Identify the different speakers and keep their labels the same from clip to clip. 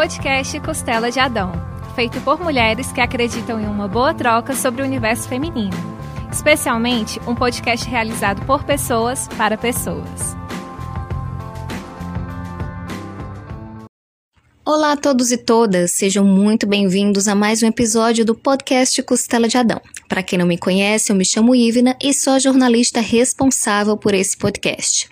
Speaker 1: podcast Costela de Adão, feito por mulheres que acreditam em uma boa troca sobre o universo feminino. Especialmente um podcast realizado por pessoas para pessoas.
Speaker 2: Olá a todos e todas, sejam muito bem-vindos a mais um episódio do podcast Costela de Adão. Para quem não me conhece, eu me chamo Ivna e sou a jornalista responsável por esse podcast.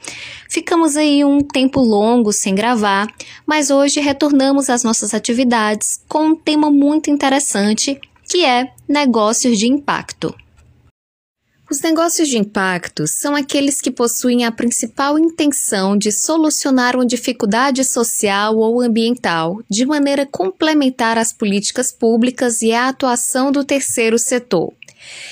Speaker 2: Ficamos aí um tempo longo sem gravar, mas hoje retornamos às nossas atividades com um tema muito interessante, que é negócios de impacto. Os negócios de impacto são aqueles que possuem a principal intenção de solucionar uma dificuldade social ou ambiental de maneira complementar às políticas públicas e à atuação do terceiro setor.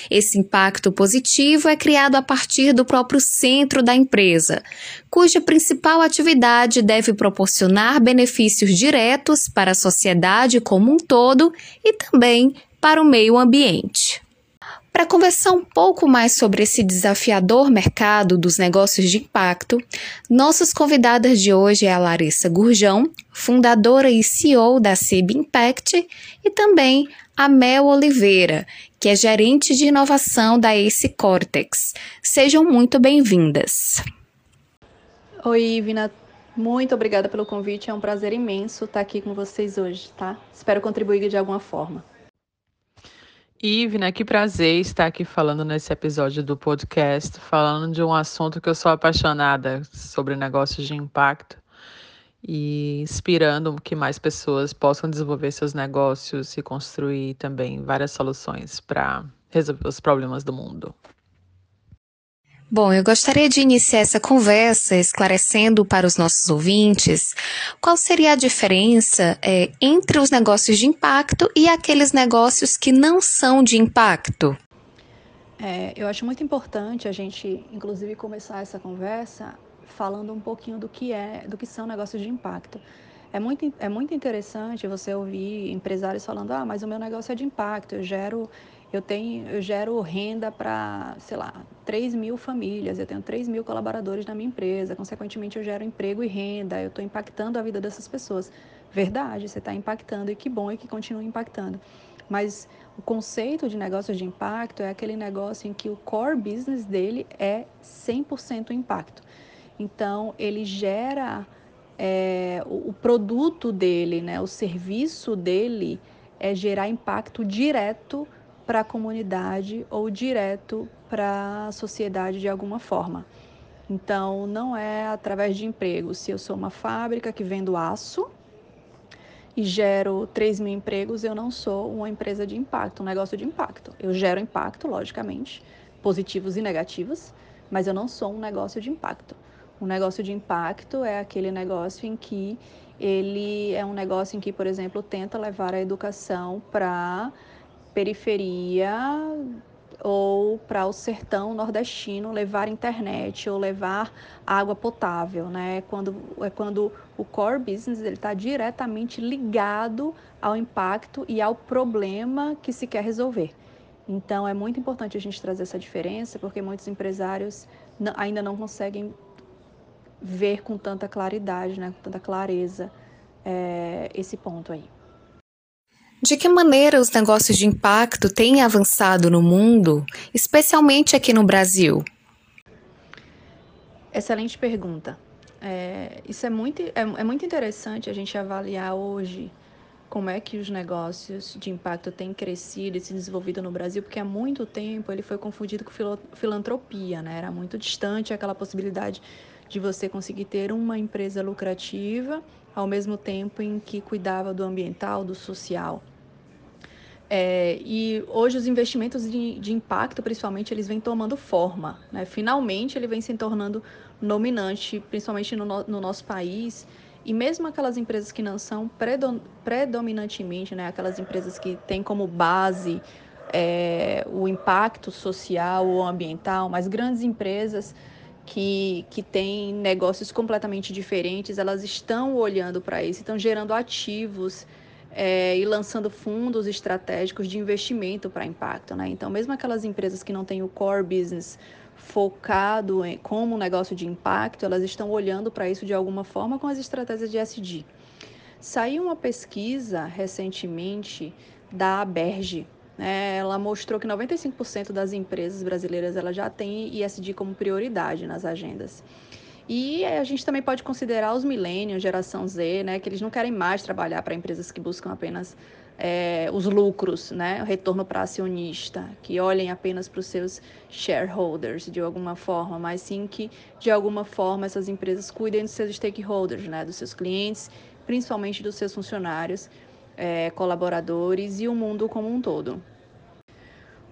Speaker 2: Esse impacto positivo é criado a partir do próprio centro da empresa, cuja principal atividade deve proporcionar benefícios diretos para a sociedade como um todo e também para o meio ambiente. Para conversar um pouco mais sobre esse desafiador mercado dos negócios de impacto, nossas convidadas de hoje é a Larissa Gurjão, fundadora e CEO da CIB Impact, e também a Mel Oliveira, que é gerente de inovação da Ace Cortex. Sejam muito bem-vindas.
Speaker 3: Oi, Ivina. Muito obrigada pelo convite. É um prazer imenso estar aqui com vocês hoje, tá? Espero contribuir de alguma forma.
Speaker 4: Ivna, que prazer estar aqui falando nesse episódio do podcast, falando de um assunto que eu sou apaixonada sobre negócios de impacto e inspirando que mais pessoas possam desenvolver seus negócios e construir também várias soluções para resolver os problemas do mundo.
Speaker 2: Bom, eu gostaria de iniciar essa conversa esclarecendo para os nossos ouvintes qual seria a diferença é, entre os negócios de impacto e aqueles negócios que não são de impacto.
Speaker 3: É, eu acho muito importante a gente, inclusive, começar essa conversa falando um pouquinho do que é, do que são negócios de impacto. É muito, é muito interessante você ouvir empresários falando, ah, mas o meu negócio é de impacto, eu gero eu tenho, eu gero renda para, sei lá, 3 mil famílias, eu tenho 3 mil colaboradores na minha empresa, consequentemente eu gero emprego e renda, eu estou impactando a vida dessas pessoas. Verdade, você está impactando e que bom e que continue impactando. Mas o conceito de negócio de impacto é aquele negócio em que o core business dele é 100% impacto. Então, ele gera é, o, produto dele, né, o serviço dele é gerar impacto direto para a comunidade ou direto para a sociedade de alguma forma. Então, não é através de emprego. Se eu sou uma fábrica que vendo aço e gero 3 mil empregos, eu não sou uma empresa de impacto, um negócio de impacto. Eu gero impacto, logicamente, positivos e negativos, mas eu não sou um negócio de impacto. Um negócio de impacto é aquele negócio em que ele é um negócio em que, por exemplo, tenta levar a educação para periferia ou para o sertão nordestino levar internet ou levar água potável, né? Quando é quando o core business ele está diretamente ligado ao impacto e ao problema que se quer resolver. Então é muito importante a gente trazer essa diferença porque muitos empresários ainda não conseguem ver com tanta claridade, né? Com tanta clareza é, esse ponto aí.
Speaker 2: De que maneira os negócios de impacto têm avançado no mundo, especialmente aqui no Brasil?
Speaker 3: Excelente pergunta. É, isso é muito, é, é muito interessante a gente avaliar hoje como é que os negócios de impacto têm crescido e se desenvolvido no Brasil, porque há muito tempo ele foi confundido com filantropia, né? Era muito distante aquela possibilidade de você conseguir ter uma empresa lucrativa ao mesmo tempo em que cuidava do ambiental, do social. É, e hoje os investimentos de, de, impacto, principalmente, eles vêm tomando forma. Né? Finalmente, ele vem se tornando dominante, principalmente no, no, nosso país. E mesmo aquelas empresas que não são predominantemente, né? aquelas empresas que têm como base é, o impacto social ou ambiental, mas grandes empresas que, que têm negócios completamente diferentes, elas estão olhando para isso, estão gerando ativos é, e lançando fundos estratégicos de investimento para impacto. Né? Então, mesmo aquelas empresas que não têm o core business focado em, como um negócio de impacto, elas estão olhando para isso de alguma forma com as estratégias de SD. Saiu uma pesquisa recentemente da Aberge? Ela mostrou que 95% das empresas brasileiras ela já tem ISD como prioridade nas agendas. E a gente também pode considerar os millennials, geração Z, né, que eles não querem mais trabalhar para empresas que buscam apenas é, os lucros, né, o retorno para acionista, que olhem apenas para os seus shareholders de alguma forma, mas sim que de alguma forma essas empresas cuidem dos seus stakeholders, né, dos seus clientes, principalmente dos seus funcionários, é, colaboradores e o mundo como um todo.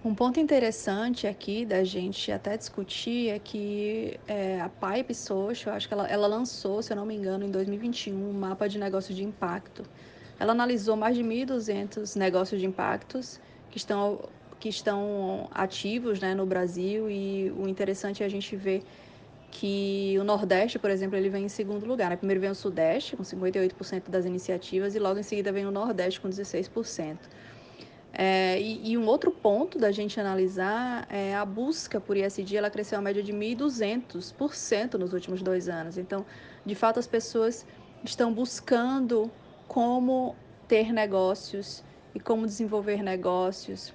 Speaker 3: Um ponto interessante aqui da gente até discutir é que é, a Pipe Social, acho que ela, ela lançou, se eu não me engano, em 2021, um mapa de negócios de impacto. Ela analisou mais de 1.200 negócios de impactos que estão, que estão ativos né, no Brasil e o interessante é a gente ver que o Nordeste, por exemplo, ele vem em segundo lugar. Né? Primeiro vem o Sudeste, com 58% das iniciativas, e logo em seguida vem o Nordeste, com 16%. É, e, e, um outro ponto da gente analisar é a busca por ISD, ela cresceu a média de 1.200% nos últimos dois anos. Então, de fato, as pessoas estão buscando como ter negócios e como desenvolver negócios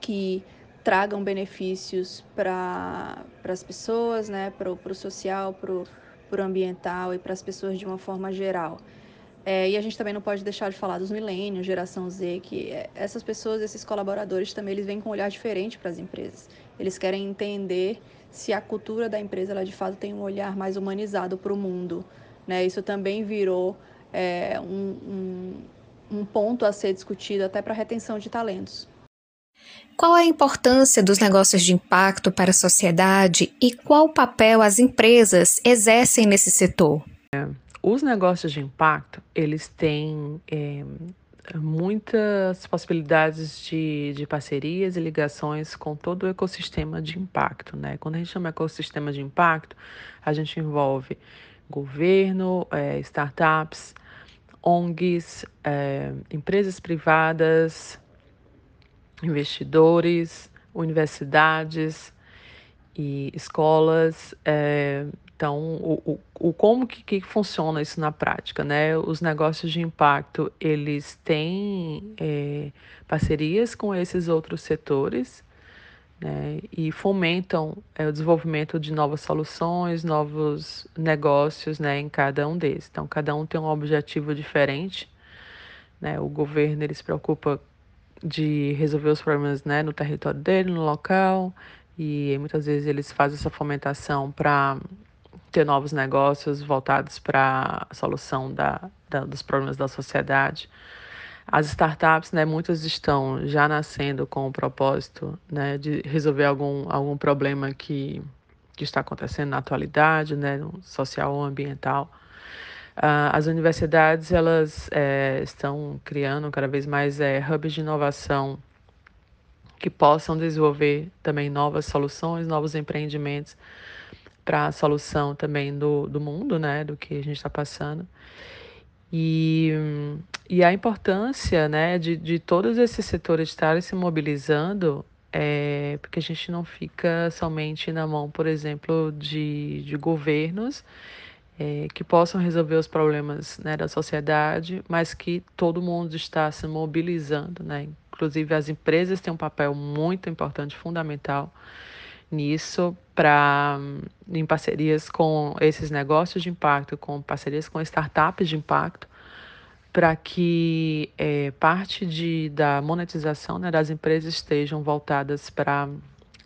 Speaker 3: que tragam benefícios para as pessoas, né, para o social, para o ambiental e para as pessoas de uma forma geral. É, e a gente também não pode deixar de falar dos milênios, geração Z, que é, essas pessoas, esses colaboradores também, eles vêm com um olhar diferente para as empresas. Eles querem entender se a cultura da empresa, ela de fato tem um olhar mais humanizado para o mundo. Né? Isso também virou é, um, um, um ponto a ser discutido até para retenção de talentos.
Speaker 2: Qual a importância dos negócios de impacto para a sociedade e qual papel as empresas exercem nesse setor?
Speaker 4: É, os negócios de impacto, eles têm é, muitas possibilidades de, de parcerias e ligações com todo o ecossistema de impacto. Né? Quando a gente chama ecossistema de impacto, a gente envolve governo, é, startups, ONGs, é, empresas privadas, investidores, universidades e escolas. É, então, o, o, o como que, que, funciona isso na prática, né? Os negócios de impacto, eles têm é, parcerias com esses outros setores, né? E fomentam é, o desenvolvimento de novas soluções, novos negócios, né? Em cada um desses. Então, cada um tem um objetivo diferente, né? O governo, ele se preocupa de resolver os problemas, né? No território dele, no local, e muitas vezes eles fazem essa fomentação para ter novos negócios voltados para a solução da, da, dos problemas da sociedade. As startups, né, muitas estão já nascendo com o propósito né, de resolver algum, algum problema que, que está acontecendo na atualidade, né, social ou ambiental. Uh, as universidades elas é, estão criando cada vez mais é, hubs de inovação que possam desenvolver também novas soluções, novos empreendimentos para a solução também do, do mundo, né, do que a gente está passando. E, e a importância né, de, de todos esses setores estarem se mobilizando é porque a gente não fica somente na mão, por exemplo, de, de governos é, que possam resolver os problemas né, da sociedade, mas que todo mundo está se mobilizando. Né? Inclusive, as empresas têm um papel muito importante, fundamental nisso para em parcerias com esses negócios de impacto, com parcerias com startups de impacto, para que é, parte de, da monetização né, das empresas estejam voltadas para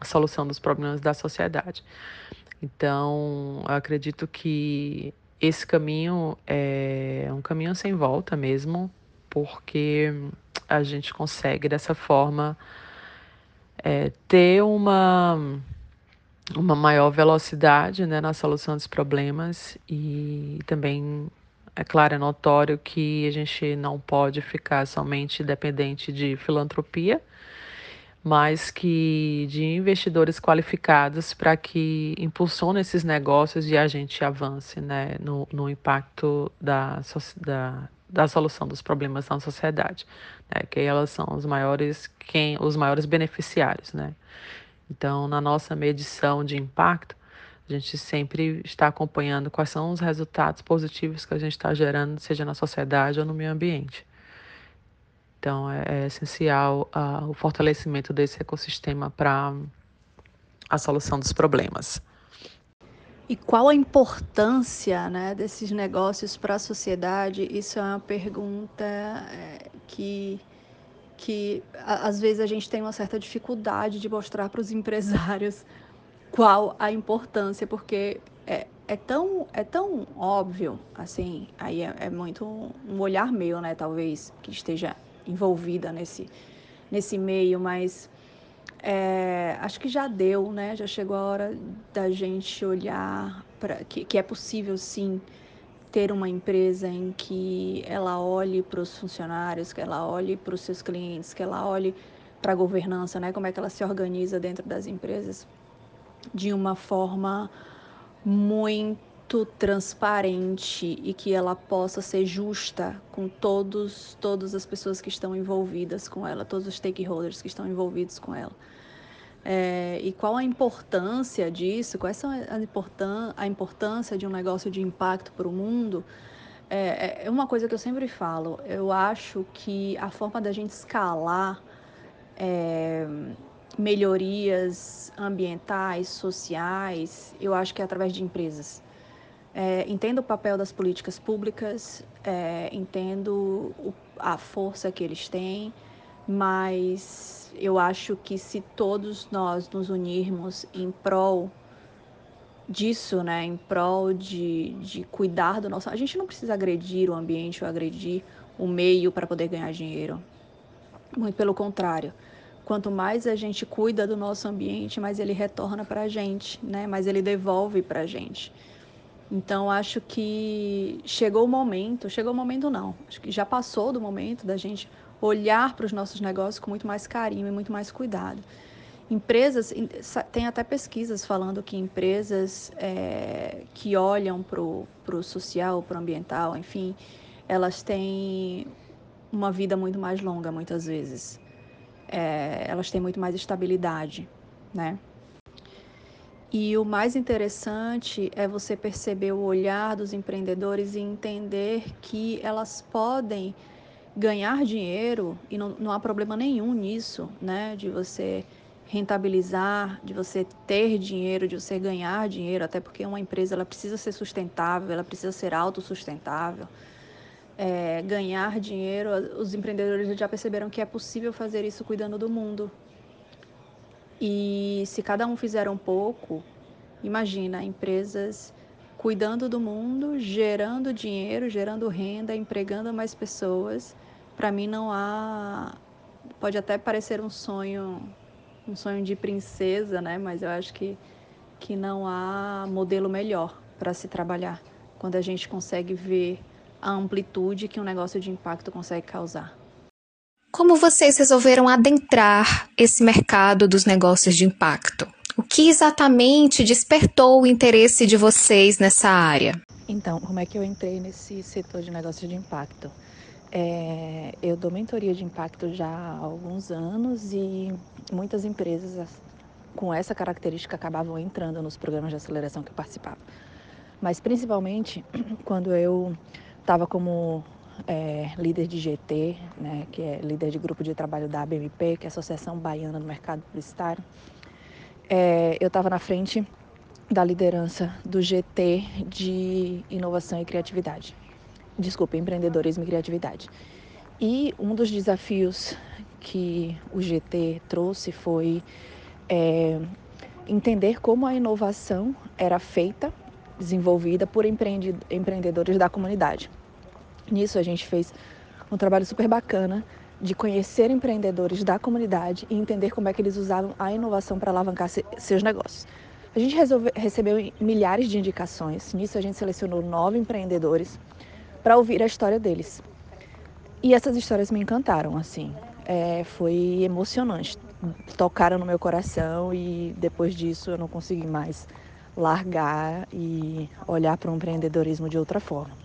Speaker 4: a solução dos problemas da sociedade. Então, acredito que esse caminho é um caminho sem volta mesmo, porque a gente consegue dessa forma é, ter uma uma maior velocidade né, na solução dos problemas. E também, é claro, é notório que a gente não pode ficar somente dependente de filantropia, mas que de investidores qualificados para que impulsionem esses negócios e a gente avance né, no, no impacto da, da, da solução dos problemas na sociedade, né, que elas são os maiores, quem, os maiores beneficiários, né. Então, na nossa medição de impacto, A gente sempre está acompanhando quais são os resultados positivos que a gente está gerando, seja na sociedade ou no meio ambiente. Então, é, é essencial uh, o fortalecimento desse ecossistema para a solução dos problemas.
Speaker 3: E qual a importância né, desses negócios para a sociedade? Isso é uma pergunta é, que, que às vezes a gente tem uma certa dificuldade de mostrar para os empresários qual a importância, porque é, é, tão, é tão óbvio, assim, aí é, é muito um olhar meu, né, talvez, que esteja envolvida nesse, nesse meio, mas é, acho que já deu, né? Já chegou a hora da gente olhar para que, que é possível sim ter uma empresa em que ela olhe para os funcionários, que ela olhe para os seus clientes, que ela olhe para a governança, né? Como é que ela se organiza dentro das empresas de uma forma muito transparente e que ela possa ser justa com todos todas as pessoas que estão envolvidas com ela, todos os stakeholders que estão envolvidos com ela. É, e qual a importância disso, quais são a, importân a importância de um negócio de impacto para o mundo, é, é, uma coisa que eu sempre falo. Eu acho que a forma da gente escalar é, melhorias ambientais, sociais, eu acho que é através de empresas. É, entendo o papel das políticas públicas, é, entendo o, a força que eles têm, mas eu acho que se todos nós nos unirmos em prol disso, né, em prol de, de cuidar do nosso. A gente não precisa agredir o ambiente ou agredir o meio para poder ganhar dinheiro. Muito pelo contrário. Quanto mais a gente cuida do nosso ambiente, mais ele retorna para a gente, né? mais ele devolve para a gente. Então, acho que chegou o momento, chegou o momento não, acho que já passou do momento da gente olhar para os nossos negócios com muito mais carinho e muito mais cuidado. Empresas, tem até pesquisas falando que empresas é, que olham para o social, para o ambiental, enfim, elas têm uma vida muito mais longa muitas vezes. É, elas têm muito mais estabilidade, né? E o mais interessante é você perceber o olhar dos empreendedores e entender que elas podem ganhar dinheiro, e não, não há problema nenhum nisso, né? De você rentabilizar, de você ter dinheiro, de você ganhar dinheiro, até porque uma empresa ela precisa ser sustentável, ela precisa ser autossustentável. É, ganhar dinheiro, os empreendedores já perceberam que é possível fazer isso cuidando do mundo. E se cada um fizer um pouco, imagina empresas cuidando do mundo, gerando dinheiro, gerando renda, empregando mais pessoas para mim não há pode até parecer um sonho um sonho de princesa, né? Mas eu acho que que não há modelo melhor para se trabalhar quando a gente consegue ver a amplitude que um negócio de impacto consegue causar.
Speaker 2: Como vocês resolveram adentrar esse mercado dos negócios de impacto? O que exatamente despertou o interesse de vocês nessa área?
Speaker 3: Então, como é que eu entrei nesse setor de negócios de impacto? É, eu dou mentoria de impacto já há alguns anos e muitas empresas com essa característica acabavam entrando nos programas de aceleração que eu participava. Mas principalmente quando eu estava como é, líder de GT, né, que é líder de grupo de trabalho da ABMP, que é a Associação Baiana do Mercado Publicitário, é, eu estava na frente da liderança do GT de Inovação e Criatividade desculpa, empreendedorismo e criatividade. E um dos desafios que o GT trouxe foi é, entender como a inovação era feita, desenvolvida por empreendedores da comunidade. Nisso a gente fez um trabalho super bacana de conhecer empreendedores da comunidade e entender como é que eles usavam a inovação para alavancar seus negócios. A gente resolve, recebeu milhares de indicações. Nisso a gente selecionou nove empreendedores para ouvir a história deles. E essas histórias me encantaram, assim. É, foi emocionante. Tocaram no meu coração e depois disso eu não consegui mais largar e olhar para o empreendedorismo de outra forma.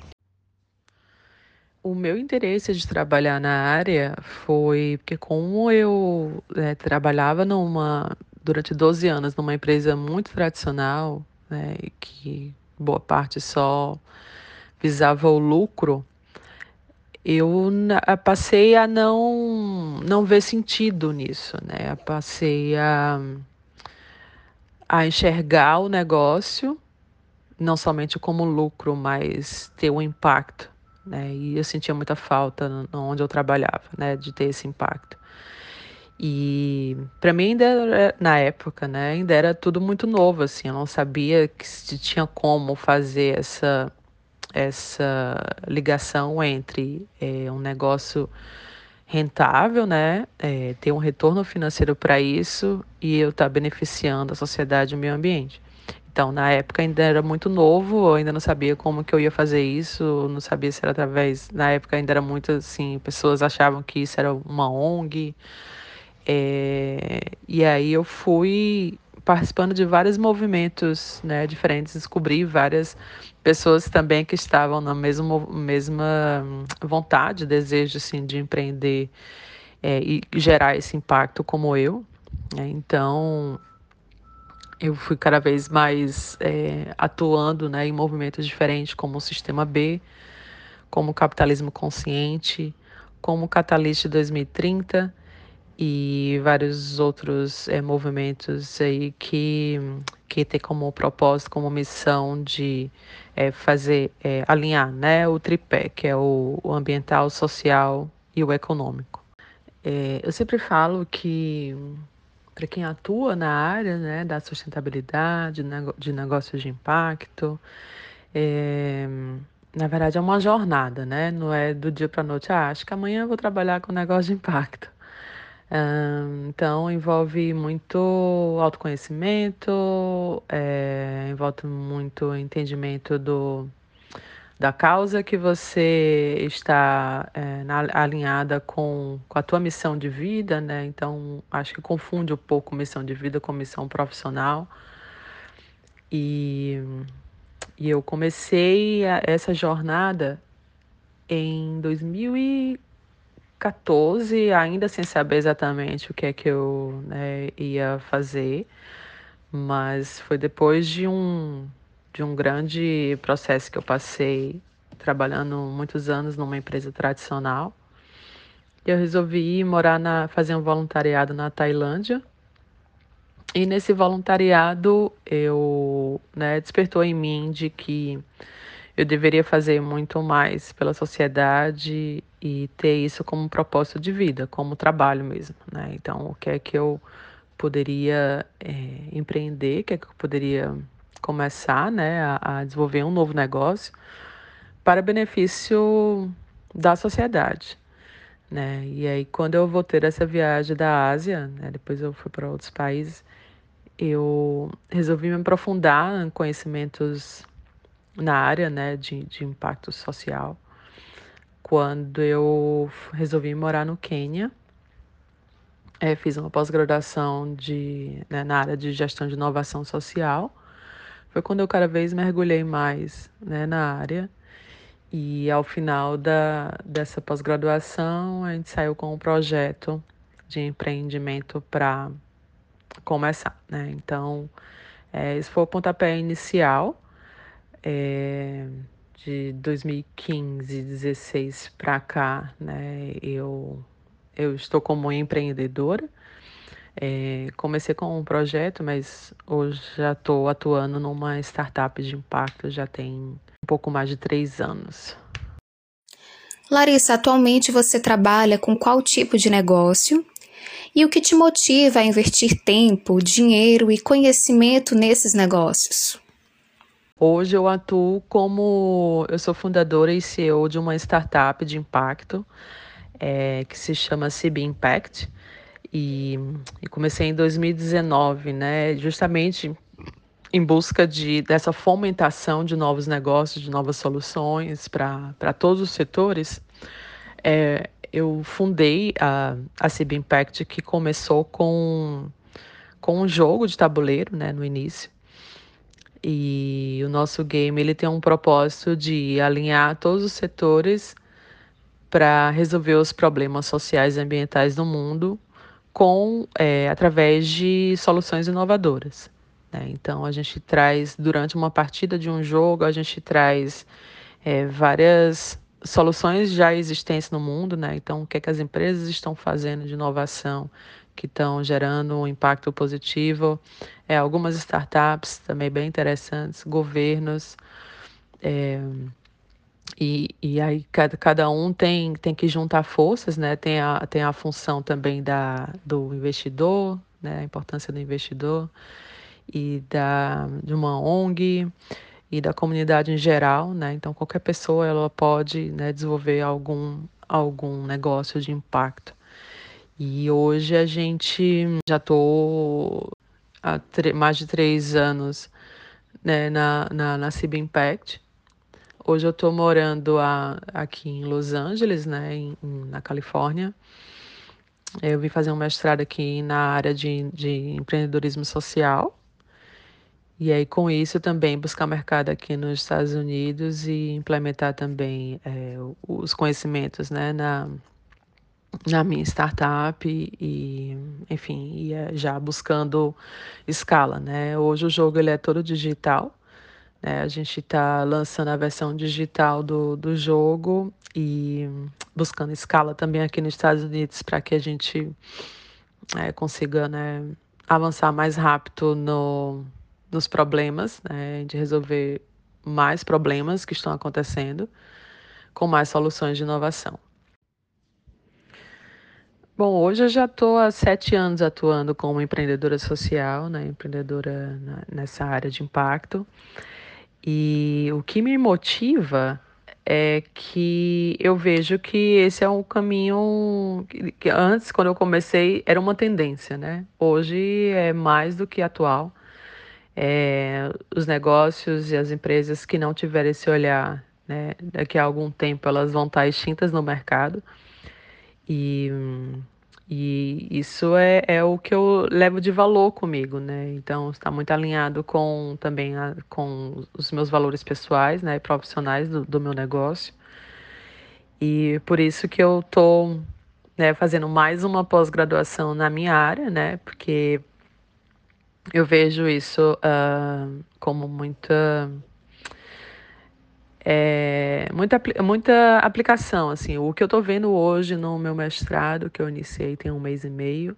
Speaker 4: O meu interesse de trabalhar na área foi porque como eu é, trabalhava numa durante 12 anos numa empresa muito tradicional, né, que boa parte só visava o lucro, eu passei a não, não ver sentido nisso, né? Passei a, a enxergar o negócio não somente como lucro, mas ter um impacto, né? E eu sentia muita falta onde eu trabalhava, né, de ter esse impacto. E para mim ainda era, na época, né, ainda era tudo muito novo assim, eu não sabia que se tinha como fazer essa essa ligação entre é, um negócio rentável, né, é, ter um retorno financeiro para isso e eu estar tá beneficiando a sociedade e o meio ambiente. Então, na época ainda era muito novo, eu ainda não sabia como que eu ia fazer isso, não sabia se era através. Na época ainda era muito assim, pessoas achavam que isso era uma ONG. É, e aí eu fui participando de vários movimentos né, diferentes, descobri várias pessoas também que estavam na mesma, mesma vontade, desejo assim, de empreender é, e gerar esse impacto como eu. Né? Então, eu fui cada vez mais é, atuando né, em movimentos diferentes, como o Sistema B, como o Capitalismo Consciente, como o Catalyst 2030 e vários outros é, movimentos aí que, que tem como propósito, como missão de é, fazer, é, alinhar né, o tripé, que é o, o ambiental, o social e o econômico. É, eu sempre falo que para quem atua na área né, da sustentabilidade, de negócios de impacto. É, na verdade, é uma jornada, né? Não é do dia para a noite. Ah, acho que amanhã eu vou trabalhar com negócio de impacto. então, envolve muito autoconhecimento, é, envolve muito entendimento do, da causa que você está é, na, alinhada com, com a tua missão de vida, né? Então, acho que confunde um pouco missão de vida com missão profissional. E, e eu comecei a, essa jornada em 2014, ainda sem saber exatamente o que é que eu né, ia fazer, mas foi depois de um de um grande processo que eu passei trabalhando muitos anos numa empresa tradicional. Eu resolvi ir morar na fazer um voluntariado na Tailândia. E nesse voluntariado eu, né, despertou em mim de que eu deveria fazer muito mais pela sociedade e ter isso como propósito de vida, como trabalho mesmo, né? Então, o que é que eu poderia é, empreender, o que é que eu poderia começar né, a, a desenvolver um novo negócio para benefício da sociedade. Né? E aí, quando eu voltei dessa viagem da Ásia, né, depois eu fui para outros países, eu resolvi me aprofundar em conhecimentos na área né, de, de impacto social. Quando eu resolvi morar no Quênia, é, fiz uma pós-graduação de, né, na área de gestão de inovação social foi quando eu cada vez mergulhei mais né, na área. E ao final da, dessa pós-graduação, a gente saiu com um projeto de empreendimento para começar. Né? Então, é, esse foi o pontapé inicial. É, de 2015, 16 para cá, né, eu, eu estou como empreendedora. É, comecei com um projeto, mas hoje já estou atuando numa startup de impacto já tem um pouco mais de três anos.
Speaker 2: Larissa, atualmente você trabalha com qual tipo de negócio? E o que te motiva a investir tempo, dinheiro e conhecimento nesses negócios?
Speaker 4: Hoje eu atuo como eu sou fundadora e CEO de uma startup de impacto é, que se chama CB Impact. E, e comecei em 2019, né? Justamente em busca de, dessa fomentação de novos negócios, de novas soluções para todos os setores, é, eu fundei a, a CB Impact, que começou com, com um jogo de tabuleiro né, no início. E o nosso game ele tem um propósito de alinhar todos os setores para resolver os problemas sociais e ambientais do mundo com é, através de soluções inovadoras. Né? Então, a gente traz, durante uma partida de um jogo, a gente traz é, várias soluções já existentes no mundo, né? Então, o que, é que as empresas estão fazendo de inovação que estão gerando um impacto positivo? É, algumas startups também bem interessantes, governos. E, e aí cada, cada um tem, tem que juntar forças, né? Tem a, tem a função também da, do investidor, né? A importância do investidor e da, de uma ONG e da comunidade em geral, né? Então qualquer pessoa ela pode né, desenvolver algum algum negócio de impacto. E hoje a gente já estou há mais de três anos né, na, na, na CIB Impact. Hoje eu estou morando a, aqui em Los Angeles, né, em, na Califórnia. Eu vim fazer um mestrado aqui na área de, de empreendedorismo social. E aí, com isso, também buscar mercado aqui nos Estados Unidos e implementar também é, os conhecimentos né, na, na minha startup e, enfim, ia já buscando escala, né? Hoje o jogo ele é todo digital, né? A gente está lançando a versão digital do, do jogo e buscando escala também aqui nos Estados Unidos para que a gente é, consiga, né, avançar mais rápido no dos problemas, né, de resolver mais problemas que estão acontecendo com mais soluções de inovação. Bom, hoje eu já estou há sete anos atuando como empreendedora social, né, empreendedora na, nessa área de impacto. E o que me motiva é que eu vejo que esse é um caminho que, antes, quando eu comecei, era uma tendência, né? Hoje é mais do que atual é, os negócios e as empresas que não tiverem esse olhar, né, daqui a algum tempo elas vão estar extintas no mercado. E, e isso é, é o que eu levo de valor comigo, né? Então está muito alinhado com também a, com os meus valores pessoais, né, profissionais do, do meu negócio. E por isso que eu estou né, fazendo mais uma pós-graduação na minha área, né? Porque eu vejo isso uh, como muita é, muita, muita aplicação, assim, o que eu estou vendo hoje no meu mestrado, que eu iniciei tem um mês e meio,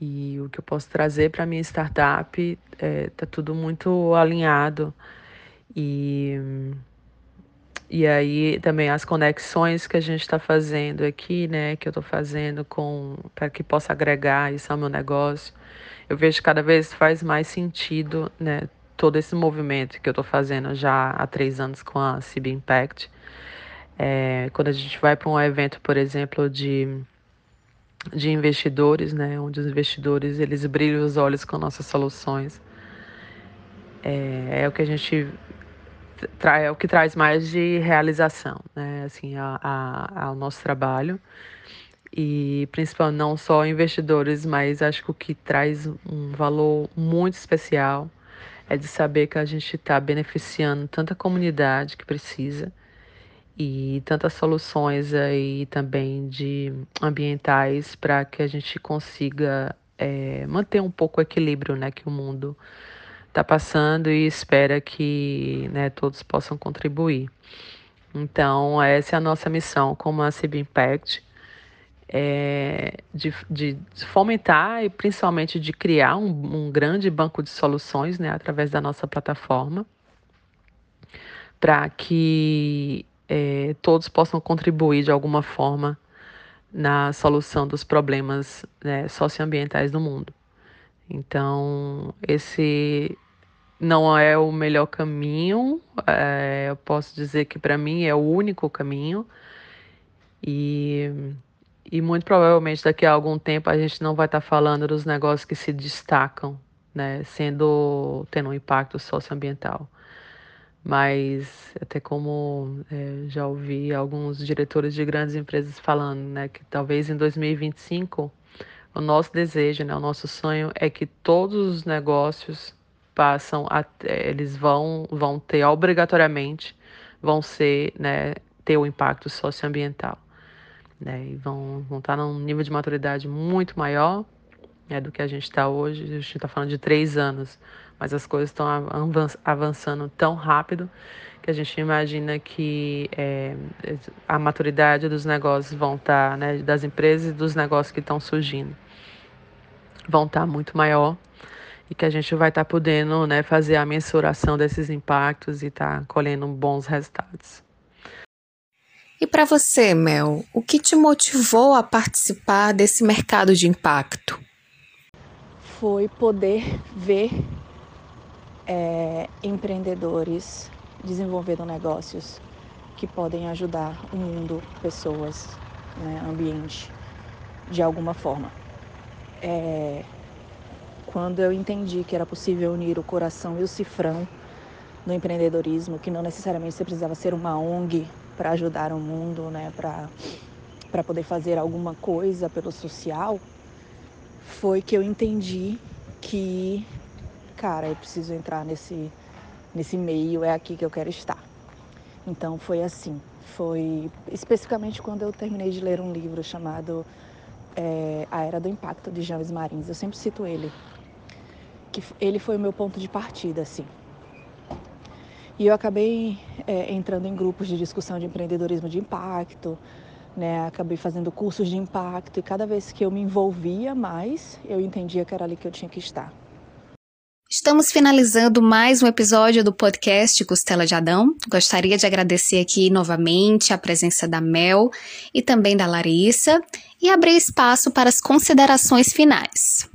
Speaker 4: e o que eu posso trazer para minha startup está é, tá tudo muito alinhado, e, e aí também as conexões que a gente está fazendo aqui, né, que eu estou fazendo com para que possa agregar isso ao meu negócio, eu vejo que cada vez faz mais sentido, né, todo esse movimento que eu estou fazendo já há três anos com a CB Impact. É, quando a gente vai para um evento, por exemplo, de, de investidores, né, onde os investidores eles brilham os olhos com nossas soluções, é, é o que a gente é o que traz mais de realização, né, assim, a, a, ao nosso trabalho e principalmente não só investidores, mas acho que o que traz um valor muito especial é de saber que a gente está beneficiando tanta comunidade que precisa e tantas soluções aí também de ambientais para que a gente consiga é, manter um pouco o equilíbrio né, que o mundo está passando e espera que né, todos possam contribuir. Então, essa é a nossa missão como a CB Impact é, de, de, fomentar e principalmente de criar um, um, grande banco de soluções né, através da nossa plataforma, para que é, todos possam contribuir de alguma forma na solução dos problemas né, socioambientais do mundo. Então, esse não é o melhor caminho, é, eu posso dizer que para mim é o único caminho. E e muito provavelmente daqui a algum tempo a gente não vai estar tá falando dos negócios que se destacam, né, sendo tendo um impacto socioambiental. Mas até como é, já ouvi alguns diretores de grandes empresas falando, né, que talvez em 2025 o nosso desejo, né, o nosso sonho é que todos os negócios passam a, eles vão vão ter obrigatoriamente vão ser, né, ter o um impacto socioambiental né? E vão, estar num nível de maturidade muito maior, né, do que a gente está hoje. A gente está falando de três anos, mas as coisas estão avançando tão rápido que a gente imagina que é, a maturidade dos negócios vão estar, tá, né, das empresas e dos negócios que estão surgindo, vão estar tá muito maior e que a gente vai estar tá podendo né, fazer a mensuração desses impactos e estar tá colhendo bons resultados.
Speaker 2: E para você, Mel, o que te motivou a participar desse mercado de impacto?
Speaker 5: Foi poder ver é, empreendedores desenvolvendo negócios que podem ajudar o mundo, pessoas, né, ambiente, de alguma forma. É, quando eu entendi que era possível unir o coração e o cifrão no empreendedorismo, que não necessariamente você precisava ser uma ONG para ajudar o mundo, né, para poder fazer alguma coisa pelo social, foi que eu entendi que, cara, eu preciso entrar nesse nesse meio, é aqui que eu quero estar. Então foi assim, foi especificamente quando eu terminei de ler um livro chamado é, A Era do Impacto de James Marins. Eu sempre cito ele, que ele foi o meu ponto de partida, assim. E eu acabei é, entrando em grupos de discussão de empreendedorismo de impacto, né? Acabei fazendo cursos de impacto e cada vez que eu me envolvia mais, eu entendia que era ali que eu tinha que estar.
Speaker 2: Estamos finalizando mais um episódio do podcast Costela de Adão. Gostaria de agradecer aqui novamente a presença da Mel e também da Larissa e abrir espaço para as considerações finais.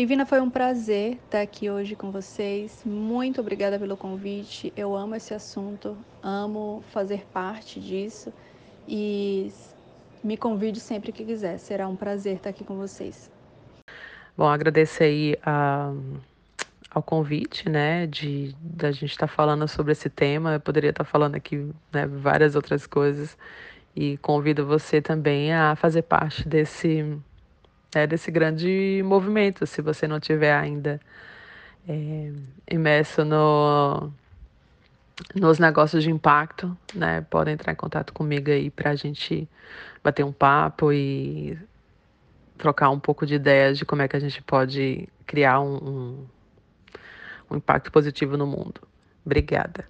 Speaker 5: Ivina, foi um prazer estar aqui hoje com vocês. Muito obrigada pelo convite. Eu amo esse assunto, amo fazer parte disso e me convide sempre que quiser. Será um prazer estar aqui com vocês.
Speaker 4: Bom, agradecer aí a, ao convite, né, de da gente estar tá falando sobre esse tema. Eu poderia estar tá falando aqui, né, várias outras coisas e convido você também a fazer parte desse é, desse grande movimento, se você não tiver ainda é, imerso no nos negócios de impacto, né? Podem entrar em contato comigo aí para a gente bater um papo e trocar um pouco de ideias de como é que a gente pode criar um, um, um impacto positivo no mundo. Obrigada.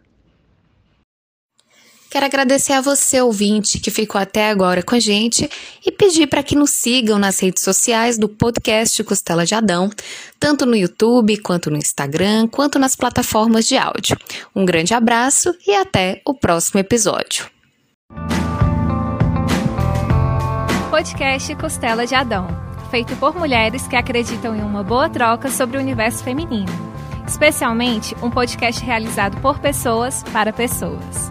Speaker 2: Quero agradecer a você, ouvinte, que ficou até agora com a gente e pedir para que nos sigam nas redes sociais do podcast Costela de Adão, tanto no YouTube, quanto no Instagram, quanto nas plataformas de áudio. Um grande abraço e até o próximo episódio.
Speaker 1: Podcast Costela de Adão, feito por mulheres que acreditam em uma boa troca sobre o universo feminino. Especialmente um podcast realizado por pessoas para pessoas.